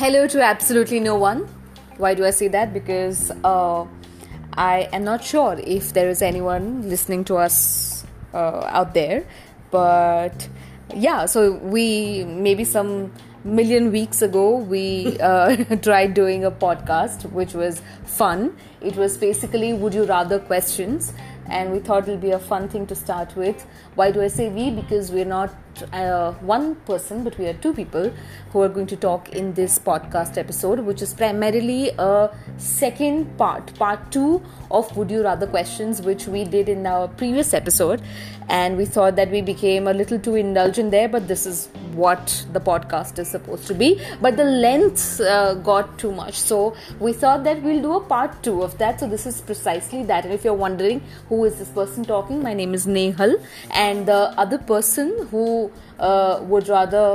Hello to absolutely no one. Why do I say that? Because uh, I am not sure if there is anyone listening to us uh, out there. But yeah, so we maybe some million weeks ago we uh, tried doing a podcast which was fun. It was basically would you rather questions and we thought it'll be a fun thing to start with. Why do I say we? Because we're not uh, one person, but we are two people who are going to talk in this podcast episode, which is primarily a second part, part two of Would You Rather questions, which we did in our previous episode. And we thought that we became a little too indulgent there, but this is what the podcast is supposed to be. But the length uh, got too much, so we thought that we'll do a part two of that. So, this is precisely that. And if you're wondering who is this person talking, my name is Nehal, and the other person who uh, would rather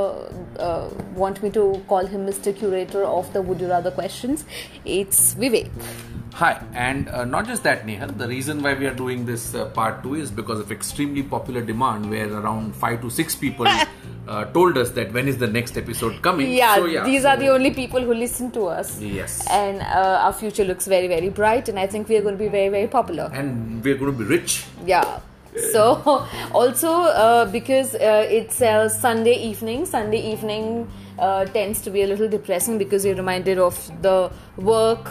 uh, want me to call him Mr. Curator of the Would You Rather questions, it's Vivek. Hi, and uh, not just that, Nehal. The reason why we are doing this uh, part two is because of extremely popular demand, where around five to six people uh, told us that when is the next episode coming. Yeah, So, yeah, these so- are the only people who listen to us. Yes. And uh, our future looks very, very bright, and I think we are going to be very, very popular. and we're going to be rich. yeah so also uh, because uh, it's a sunday evening sunday evening uh, tends to be a little depressing because you're reminded of the work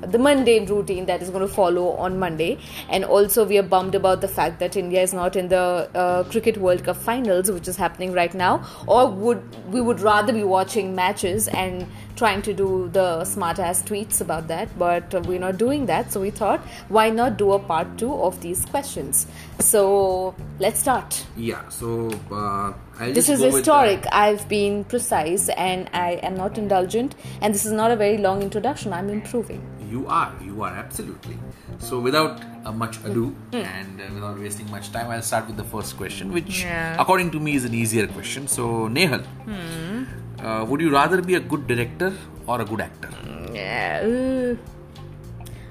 the mundane routine that is going to follow on monday. And also we are bummed about the fact that india is not in the uh, cricket world cup finals which is happening right now. Or would we would rather be watching matches and trying to do the smart ass tweets about that, but we're not doing that. So we thought, why not do a part two of these questions? So let's start. Yeah, so uh, I'll This just is historic. I've been precise and I am not indulgent, and this is not a very long introduction. I'm improving. You are, you are absolutely. So, without uh, much ado Hmm. and uh, without wasting much time, I'll start with the first question, which, Yeah. according to me, is an easier question. So, Nehal, Hmm. Uh, would you rather be a good director or a good actor? Yeah.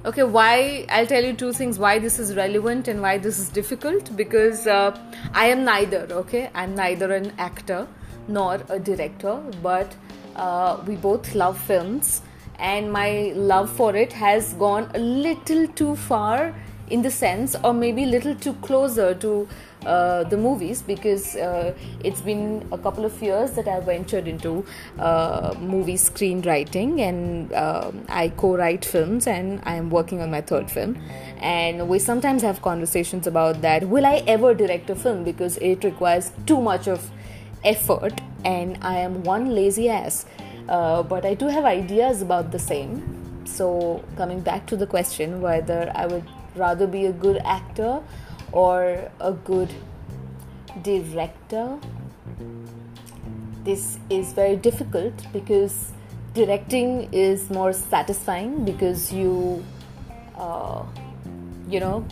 Okay, why? I'll tell you two things why this is relevant and why this is difficult because uh, I am neither, okay? I'm neither an actor nor a director, but uh, we both love films, and my love for it has gone a little too far in the sense, or maybe a little too closer to uh, the movies because uh, it's been a couple of years that I've ventured into uh, movie screenwriting and um I co-write films and I am working on my third film. And we sometimes have conversations about that will I ever direct a film? Because it requires too much of effort and I am one lazy ass. Uh, but I do have ideas about the same. So coming back to the question whether I would rather be a good actor or a good director. This is very difficult because directing is more satisfying because you uh, you know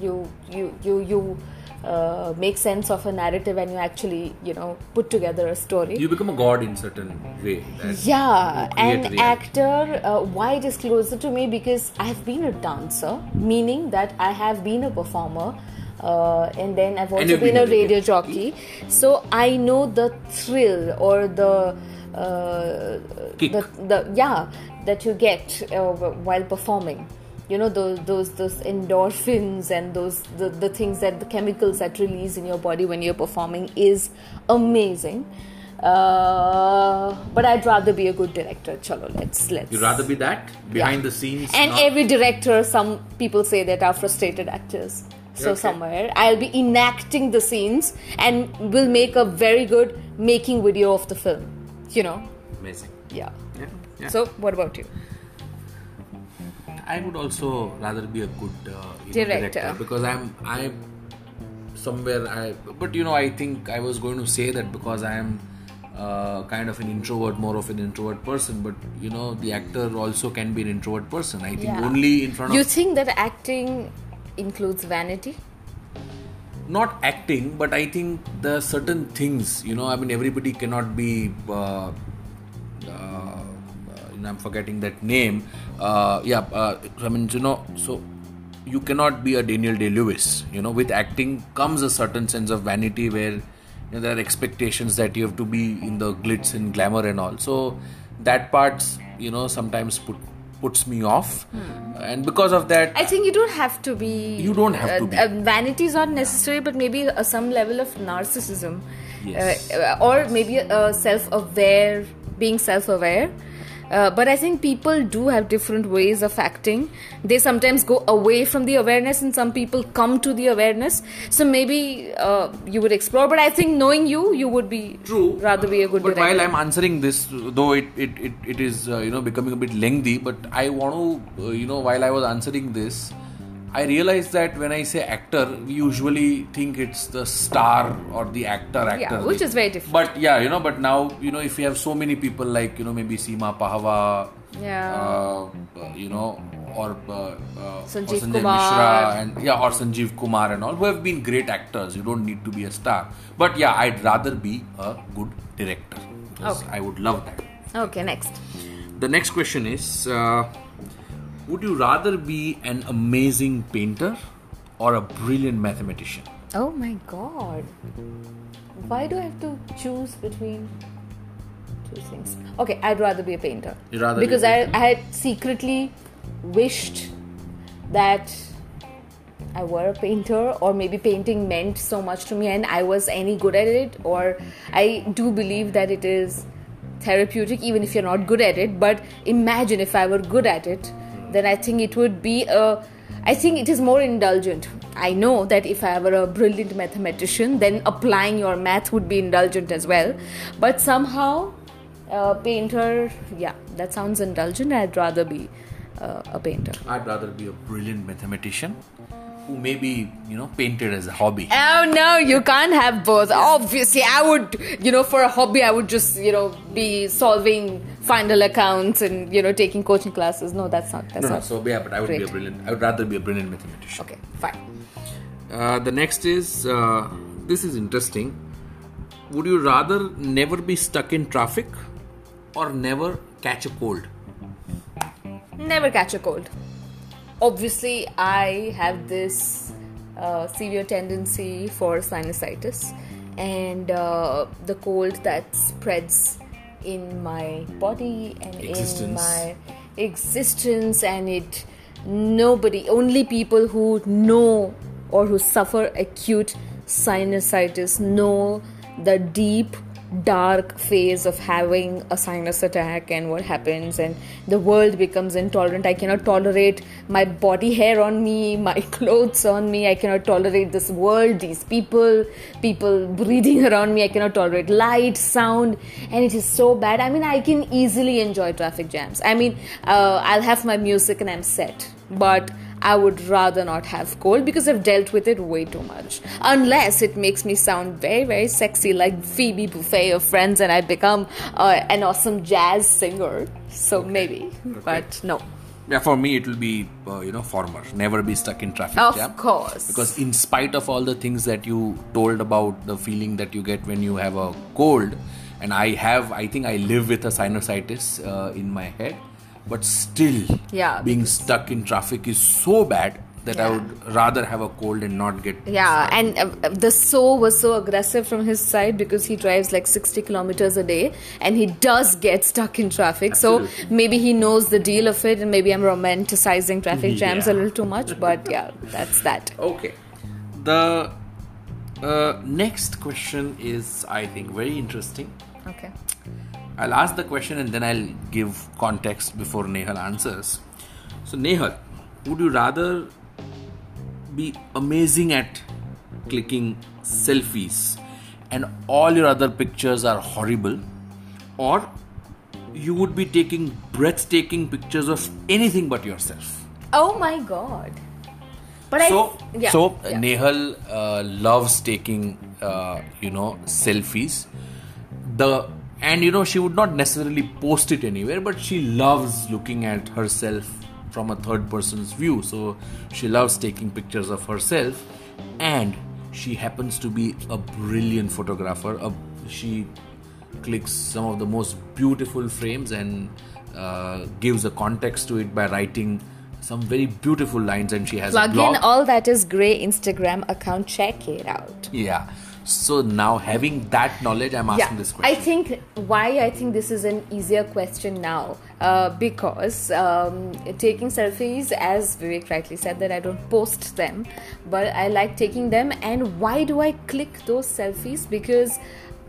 you you you you uh, make sense of a narrative and you actually you know put together a story You become a god in certain way. yeah, an actor. Uh, why it is closer to me? Because I've been a dancer, meaning that I have been a performer, uh, and then I've also been, been a radio jockey. So I know the thrill or the uh, Kick. the, the yeah that you get uh, while performing. You know those those those endorphins and those the, the things that the chemicals that release in your body when you're performing is amazing. Uh, but I'd rather be a good director. Chalo, let's let's. You'd rather be that behind the scenes. And not- every director, some people say that are frustrated actors. So Okay. somewhere I'll be enacting the scenes and will make a very good making video of the film. You know, amazing. yeah. Yeah, yeah. So what about you? I would also rather be a good uh, you know, Director. because I'm I somewhere I but you know I think I was going to say that because I am uh, kind of an introvert more of an introvert person but you know the actor also can be an introvert person I think Yeah. only in front You of You think that acting includes vanity? not acting but I think the certain things you know I mean everybody cannot be uh, I'm forgetting that name uh, yeah uh, I mean you know so you cannot be a Daniel Day Lewis. You know, with acting comes a certain sense of vanity where you know, there are expectations that you have to be in the glitz and glamour and all. So that part, you know, sometimes put puts me off, and because of that, I think you don't have to be. You don't have to be. Uh, vanity is not necessary, but maybe uh, some level of narcissism, Yes. uh, or maybe uh, self-aware, being self-aware. Uh, but I think people do have different ways of acting. They sometimes go away from the awareness, and some people come to the awareness. So maybe uh, you would explore. But I think knowing you, you would be True. rather be a good But director. while I'm answering this, though it it, it, it is uh, you know becoming a bit lengthy, but I want to uh, you know while I was answering this, I realize that when I say actor, we usually think it's the star or the actor actor. Yeah, which is very different. But yeah, you know, but now you know if you have so many people like you know maybe Seema Pahwa, Yeah. uh, uh, you know, or uh, uh, Sanjeev or. Mishra and yeah, or Sanjeev Kumar and all who have been great actors. You don't need to be a star. But yeah, I'd rather be a good director. Okay. I would love that. okay, next. The next question is uh, Would you rather be an amazing painter or a brilliant mathematician? Oh my god. Why do I have to choose between two things? Okay, I'd rather be a painter. You'd rather be a because I. I had secretly wished that I were a painter, or maybe painting meant so much to me and I was any good at it, or I do believe that it is therapeutic even if you're not good at it. But imagine if I were good at it, then I think it would be a I think it is more indulgent. I know that if I were a brilliant mathematician, then applying your math would be indulgent as well. But somehow, uh, painter, yeah, that sounds indulgent. I'd rather be uh, a painter. I'd rather be a brilliant mathematician who maybe, you know, painted as a hobby. Oh no, you can't have both. Obviously, I would, you know, for a hobby, I would just, you know, be solving final accounts and, you know, taking coaching classes. No, that's not. That's No, no, not. so yeah, but I would be a brilliant. I would rather be a brilliant mathematician. Okay, fine. Uh, the next is uh, this is interesting. Would you rather never be stuck in traffic or never catch a cold? Never catch a cold. Obviously, I have this uh, severe tendency for sinusitis, and uh, the cold that spreads in my body and in my existence, and it nobody, only people who know or who suffer acute sinusitis know the deep dark phase of having a sinus attack and what happens and the world becomes intolerant. I cannot tolerate my body hair on me my clothes on me. I cannot tolerate this world these people people breathing around me. I cannot tolerate light sound and it is so bad. I mean i can easily enjoy traffic jams. I mean uh, i'll have my music and i'm set. But I would rather not have cold because I've dealt with it way too much. Unless it makes me sound very, very sexy like Phoebe Buffay of Friends and I become uh, an awesome jazz singer. So maybe. But no. Yeah, for me it will be uh, you know former. Never be stuck in traffic Of jam. course. Because in spite of all the things that you told about the feeling that you get when you have a cold, and I have, I think I live with a sinusitis uh, in my head, but still, Yeah, being stuck in traffic is so bad that I would rather have a cold and not get. Yeah, and uh, the so was so aggressive from his side because he drives like 60 kilometers a day and he does get stuck in traffic. So maybe he knows the deal of it, and maybe I'm romanticizing traffic jams a little too much, but yeah, that's that. Okay. The uh, next question is, I think, very interesting. Okay. I'll ask the question and then I'll give context before Nehal answers. So, Nehal, would you rather be amazing at clicking selfies and all your other pictures are horrible, or you would be taking breathtaking pictures of anything but yourself? Oh my god. But so, I yeah, so yeah. Nehal uh, loves taking, uh, you know, selfies. The and you know she would not necessarily post it anywhere, but she loves looking at herself from a third person's view. So she loves taking pictures of herself, and she happens to be a brilliant photographer. A, she clicks some of the most beautiful frames and uh, gives a context to it by writing some very beautiful lines, and she has Plug a blog. in all that is grey Instagram account. Check it out. yeah. So now having that knowledge, I'm asking this question. I think why I think this is an easier question now uh, because um, taking selfies, as Vivek rightly said, that I don't post them, but I like taking them. And why do I click those selfies? Because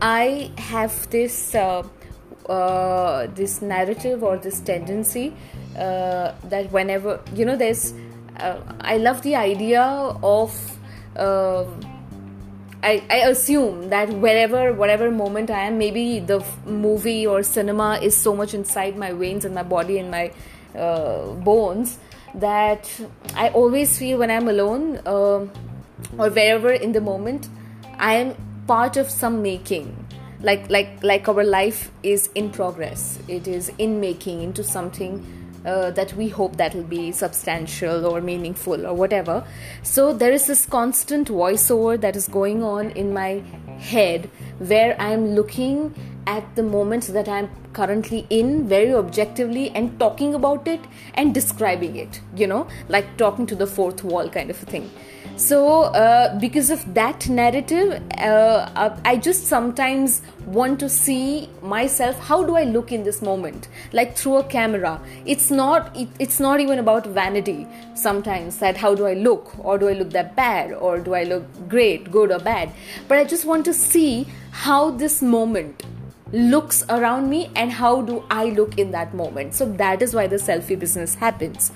I have this. Uh, uh, this narrative or this tendency uh, that whenever you know there's uh, i love the idea of um I, I assume that wherever whatever moment I am, maybe the f- movie or cinema is so much inside my veins and my body and my uh, bones that I always feel when I'm alone um or wherever in the moment, I am part of some making. Like like like our life is in progress. It is in making into something uh, that we hope that will be substantial or meaningful or whatever. So there is this constant voiceover that is going on in my head where I'm looking at the moment that I'm currently in very objectively and talking about it and describing it, you know, like talking to the fourth wall kind of a thing. So, uh, because of that narrative, uh, uh, I just sometimes want to see myself. How do I look in this moment? Like through a camera. It's not. It, it's not even about vanity. Sometimes that how do I look, or do I look that bad, or do I look great, good or bad? But I just want to see how this moment looks around me and how do I look in that moment. So that is why the selfie business happens.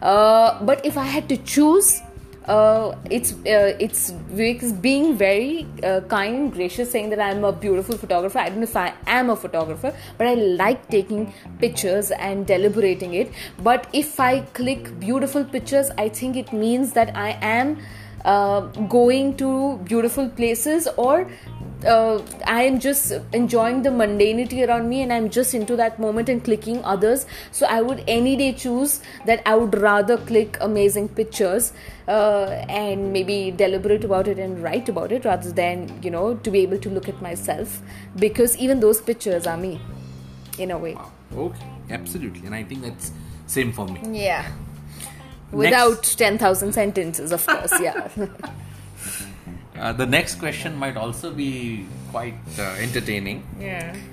Uh, but if I had to choose uh, it's uh, it's Vivek is being very uh, kind gracious, saying that I'm a beautiful photographer. I don't know if I am a photographer, but I like taking pictures and deliberating it. But if I click beautiful pictures, I think it means that I am uh, going to beautiful places or uh, I am just enjoying the mundanity around me and I'm just into that moment and clicking others. So I would any day choose that I would rather click amazing pictures uh, and maybe deliberate about it and write about it rather than, you know, to be able to look at myself because even those pictures are me in a way. Wow. Okay, absolutely, and I think that's same for me. Yeah. Without 10,000 sentences, of course, yeah. Uh, the next question might also be quite uh, entertaining. yeah.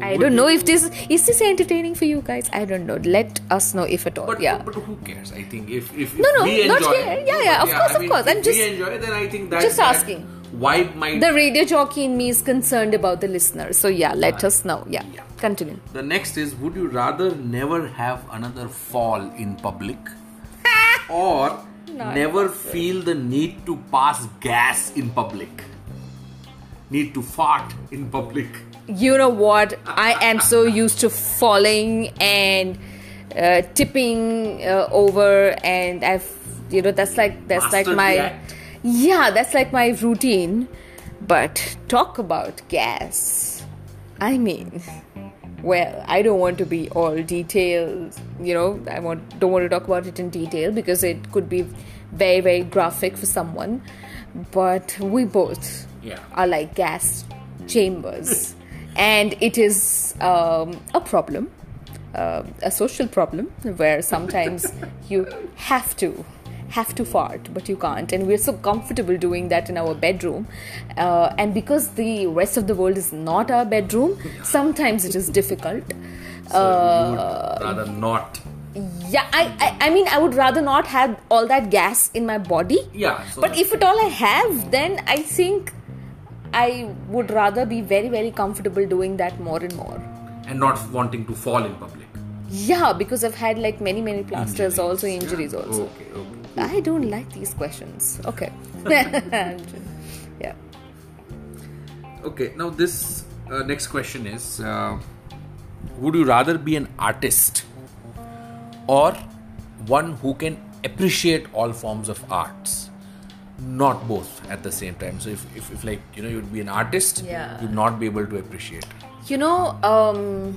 I don't know if this is this entertaining for you guys. I don't know. Let us know if at all. But, yeah. but, who cares? I think if if, No, if no, we not enjoy, here. Yeah, yeah, of course, I of mean, course. I'm if just- we enjoy, then I think that just that asking. Vibe might. the radio jockey in me is concerned about the listeners. So yeah, let us know. Yeah. Yeah. Continue. the next is: Would you rather never have another fall in public, or never feel the need to pass gas in public? Need to fart in public. You know what? I am so used to falling and uh, tipping uh, over, and I've you know that's like that's like my yeah that's like my routine. But talk about gas. I mean, well, I don't want to be all detailed. You know, I want don't want to talk about it in detail because it could be very very graphic for someone. But we both Yeah. are like gas chambers, and it is um, a problem, uh, a social problem where sometimes you have to have to fart but you can't and we're so comfortable doing that in our bedroom uh, and because the rest of the world is not our bedroom sometimes it is difficult So Uh, rather not. yeah I, I i mean i would rather not have all that gas in my body Yeah. So but if at all i have then i think i would rather be very very comfortable doing that more and more and not wanting to fall in public. yeah because i've had like many many plasters Injuries. also injuries Yeah. also Okay. Okay. I don't like these questions okay yeah Okay, now this uh, next question is uh, Would you rather be an artist or one who can appreciate all forms of arts? Not both at the same time. So, if, if, if like, you know, you'd be an artist, Yeah. you'd not be able to appreciate. You know, um,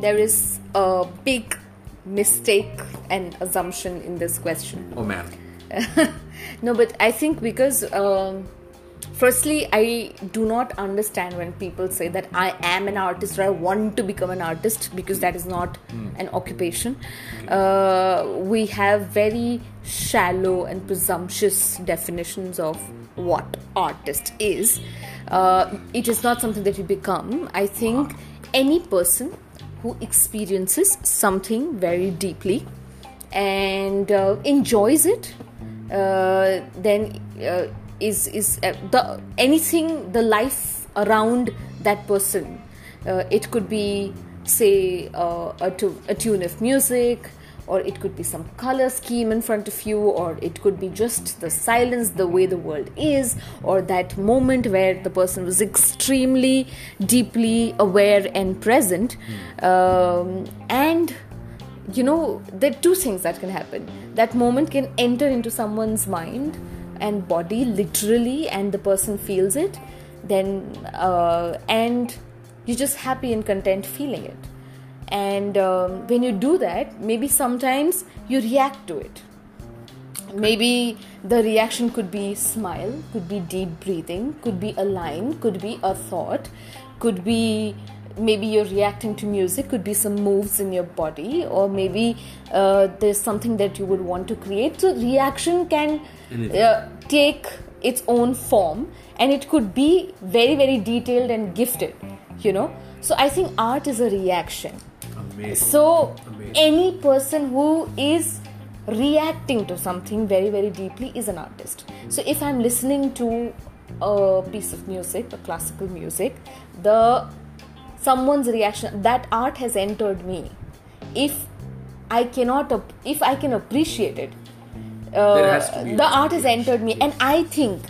there is a big mistake and assumption in this question. Oh man. no, but I think because um, firstly, I do not understand when people say that I am an artist or I want to become an artist because that is not an occupation. Uh, we have very shallow and presumptuous definitions of what artist is. Uh, it is not something that you become. I think any person who experiences something very deeply and uh, enjoys it, uh, then uh, is is uh, the anything the life around that person. Uh, it could be say uh, a, tu- a tune of music or it could be some color scheme in front of you, or it could be just the silence, the way the world is, or that moment where the person was extremely deeply aware and present. Um, and you know, there are two things that can happen. That moment can enter into someone's mind and body literally, and the person feels it. Then, uh, and you're just happy and content feeling it and um, when you do that maybe sometimes you react to it. Maybe the reaction could be smile could be deep breathing could be a line could be a thought could be maybe you're reacting to music could be some moves in your body or maybe uh, there's something that you would want to create. So reaction can uh, take its own form and it could be very very detailed and gifted you know? So i think art is a reaction Amazing. so Amazing. any person who is reacting to something very very deeply is an artist. So if i'm listening to a piece of music a classical music the someone's reaction that art has entered me. If i cannot if i can appreciate it uh, There has to be the art has entered me. And i think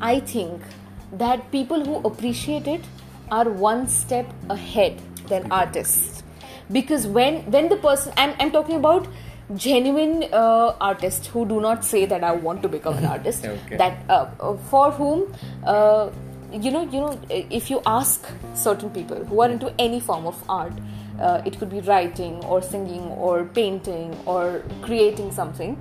i think that people who appreciate it are one step ahead than artists because when when the person i'm, I'm talking about genuine uh, artists who do not say that i want to become an artist Okay. that uh, for whom uh, you know you know if you ask certain people who are into any form of art uh, it could be writing or singing or painting or creating something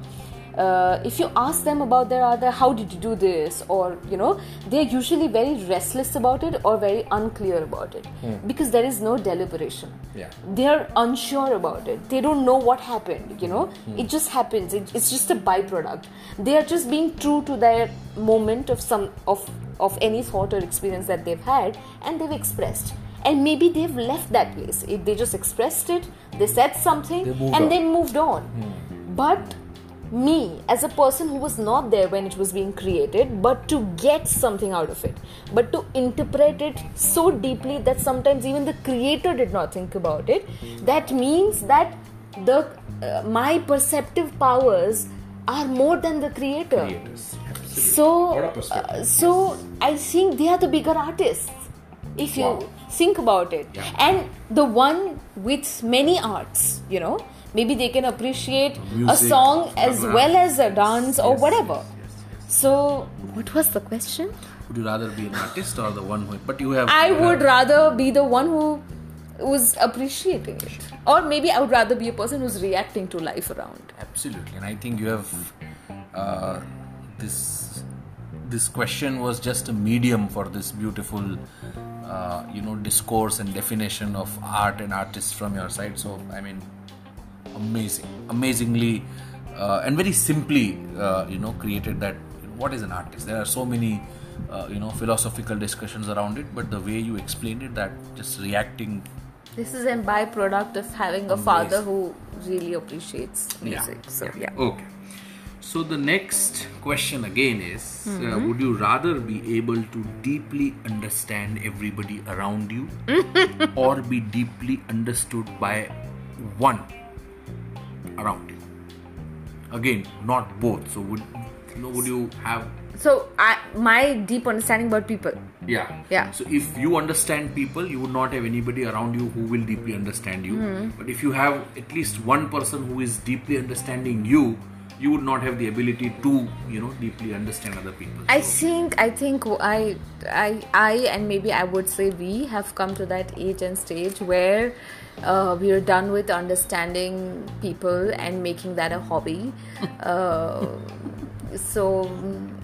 uh, if you ask them about their other how did you do this, or you know, they're usually very restless about it or very unclear about it hmm. because there is no deliberation. Yeah. They're unsure about it. They don't know what happened. You know, hmm. it just happens. It, it's just a byproduct. They are just being true to their moment of some of of any thought or experience that they've had, and they've expressed. And maybe they've left that place. If they just expressed it, they said something, They and on. they moved on. Hmm. But me as a person who was not there when it was being created but to get something out of it but to interpret it so deeply that sometimes even the creator did not think about it that means that the uh, my perceptive powers are more than the creator Creators. So What a perspective. uh, so i think they are the bigger artists if you Wow. think about it Yeah. and the one with many arts you know maybe they can appreciate a song as photograph. well as a dance or Yes, whatever yes, yes. so what was the question Would you rather be an artist or the one who? But you have. i you would have- rather be the one who was appreciating it or maybe i would rather be a person who's reacting to life around Absolutely, and I think you have uh, this. This question was just a medium for this beautiful, uh, you know, discourse and definition of art and artists from your side. So, I mean, amazing, amazingly, uh, and very simply, uh, you know, created that. What is an artist? There are so many, uh, you know, philosophical discussions around it, but the way you explained it, that just reacting this is a byproduct of having a father who really appreciates music so yeah Okay. So the next question again is uh, Mm-hmm. Would you rather be able to deeply understand everybody around you or be deeply understood by one around you? Again, not both. So would would you have so I, my deep understanding about people yeah Yeah. so if you understand people you would not have anybody around you who will deeply understand you Hmm. but if you have at least one person who is deeply understanding you you would not have the ability to you know deeply understand other people I So- think I think I I I and maybe I would say we have come to that age and stage where uh, we are done with understanding people and making that a hobby. uh, so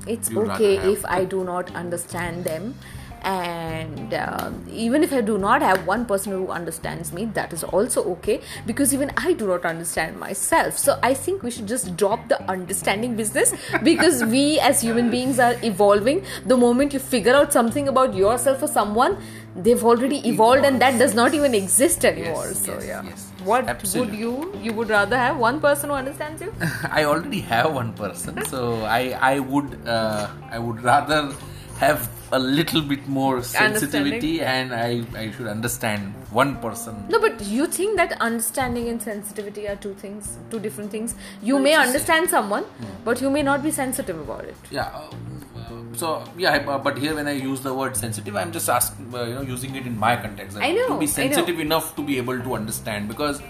it's you'd okay if I do not understand them. And uh, even if I do not have one person who understands me, that is also okay because even I do not understand myself. So I think we should just drop the understanding business because we as human beings are evolving. The moment you figure out something about yourself or someone, they've already evolved and that does not even exist anymore. Yes, so yes, yeah. yes, what absolutely. would you? You would rather have one person who understands you? I already have one person, so I I would uh, I would rather have a little bit more sensitivity, and I I should understand one person. No, but you think that understanding and sensitivity are two things, two different things. You may understand someone, but you may not be sensitive about it. Yeah. um, so yeah, uh, but here when I use the word sensitive, I'm just asking, uh, you know, using it in my context. that I know, To be I know. sensitive enough to be able to understand, because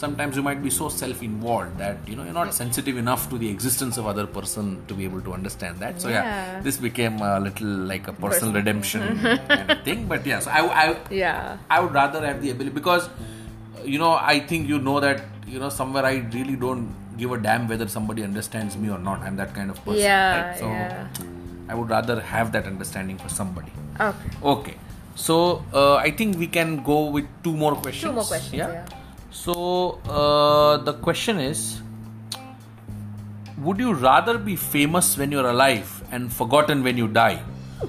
sometimes you might be so self-involved that you know you're not sensitive enough to the existence of other person to be able to understand that. So yeah, Yeah. this became a little like a personal Personal. redemption kind of thing. But yeah, so I, I Yeah. I would rather have the ability because you know I think you know that you know somewhere I really don't give a damn whether somebody understands me or not. I'm that kind of person. Yeah, right? So yeah. I would rather have that understanding for somebody. Okay. Okay. So uh, I think we can go with two more questions. Two more questions. Yeah. So uh, the question is Would you rather be famous when you're alive and forgotten when you die?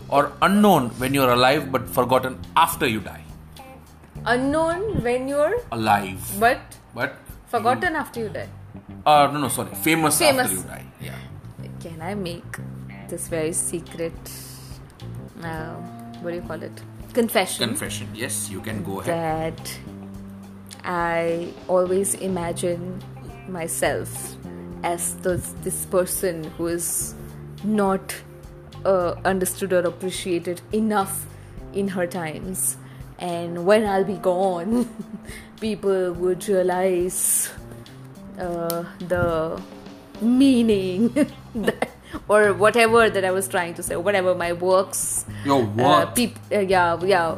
Or unknown when you're alive but forgotten after you die? Unknown when you're, Alive. but But forgotten after you die. uh, no no sorry famous, Famous. after you die. Yeah. Can I make this very secret? Uh, what do you call it? Confession. Confession. Yes, you can go ahead. that I always imagine myself as this, this person who is not uh, understood or appreciated enough in her times. And when I'll be gone, people would realize uh, the meaning that, or whatever that I was trying to say, whatever my works Your uh, peop- uh, yeah yeah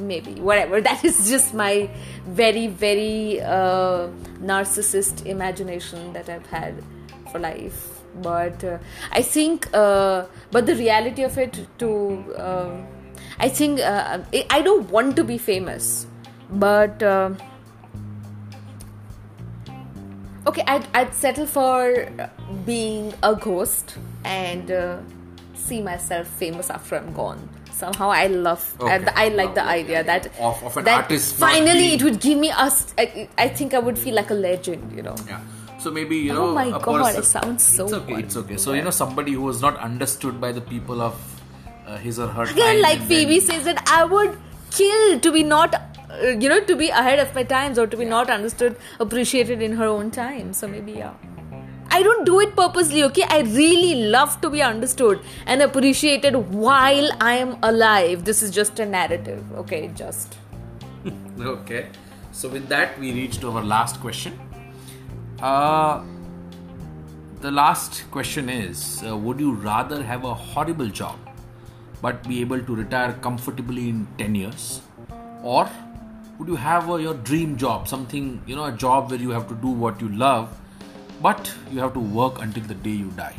maybe whatever. That is just my very very uh, narcissist imagination that i've had for life. But uh, i think uh, but the reality of it to um i think uh, I- i don't want to be famous but uh, okay I'd, I'd settle for being a ghost and uh, see myself famous after i'm gone somehow i love Okay. I, I like the idea yeah, that yeah. Of- of an that artist finally it would give me us I, I think i would feel like a legend you know Yeah. So maybe you Oh know. my God, person- it sounds so It's okay. It's okay. So you know somebody who was not understood by the people of uh, his or her again like phoebe says that i would kill to be not uh, you know to be ahead of my times or to be not understood appreciated in her own time so maybe yeah I don't do it purposely, okay? I really love to be understood and appreciated while I am alive. This is just a narrative, okay? Just. Okay. So with that, we reached our last question. Uh, the last question is: uh, Would you rather have a horrible job, but be able to retire comfortably in ten years, or would you have your dream job, something you know, a job where you have to do what you love, but you have to work until the day you die?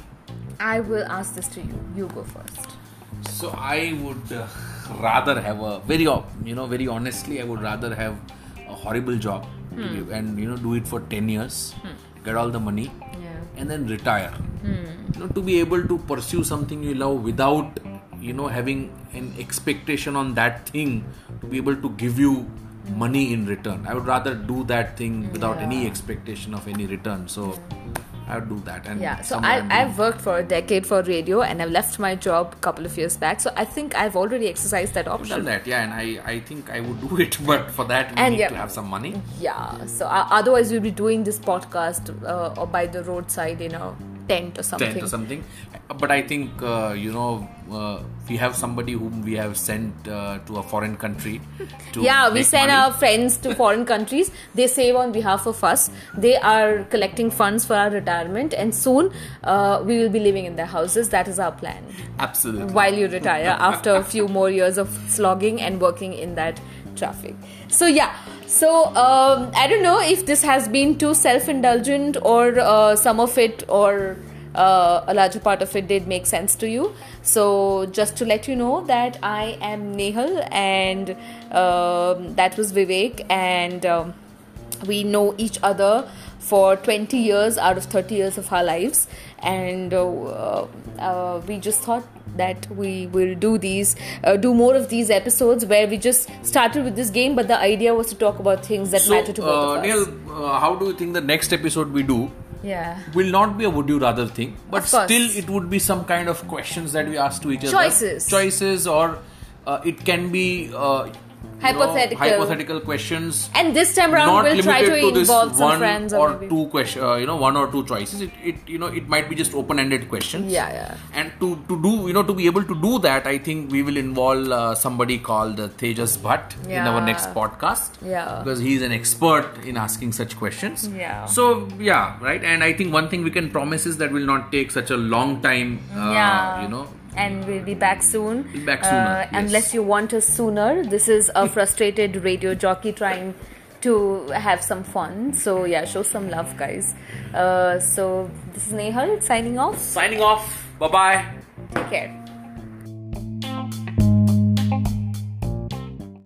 I will ask this to you. You go first. So I would uh, rather have a very, you know, very honestly, I would rather have a horrible job to hmm. be- and you know do it for ten years, hmm. get all the money, Yeah. and then retire. Hmm. You know, to be able to pursue something you love without you know having an expectation on that thing to be able to give you money in return. I would rather do that thing without yeah. any expectation of any return. So I would do that. And yeah, so I, I've worked for a decade for radio and I've left my job a couple of years back. So I think I've already exercised that option. Done that, yeah, and I, I think I would do it, but for that we and need yeah, to have some money. Yeah, so uh, otherwise we'll be doing this podcast uh, or by the roadside, you know, Tent or something. something. But i think uh, you know uh, we have somebody whom we have sent uh, to a foreign country yeah we send money. our friends to foreign countries. They save on behalf of us. They are collecting funds for our retirement. And soon uh, we will be living in their houses. That is our plan. Absolutely. While you retire after a few more years of slogging and working in that traffic. So yeah so, um, I don't know if this has been too self indulgent or uh, some of it or uh, a larger part of it did make sense to you. So, just to let you know that I am Nehal and um that was Vivek, and um, we know each other for 20 years out of 30 years of our lives. And uh, uh, we just thought that we will do these uh, do more of these episodes where we just started with this game but the idea was to talk about things that So, matter to both uh, of us. Nehal, uh, how do you think the next episode we do? Yeah. Will not be a would you rather thing, but still it would be some kind of questions that we ask to each other. Choices. Choices, or uh, it can be you know, Hypothetical. hypothetical questions. and this time around we'll try to to involve some one friends or two question, uh, you know, one or two choices. It, it, you know, it might be just open-ended questions. Yeah, yeah. And to to do, you know, to be able to do that, I think we will involve uh, somebody called uh, Tejas Bhatt in our next podcast. Yeah. Because he's an expert in asking such questions. Yeah. So yeah, right. And I think one thing we can promise is that we'll not take such a long time. Uh, yeah You know. And we'll be back soon Be back sooner, uh, yes. unless you want us sooner this is a frustrated radio jockey trying to have some fun so yeah show some love guys uh, so this is nehal signing off Signing off. Bye bye. take care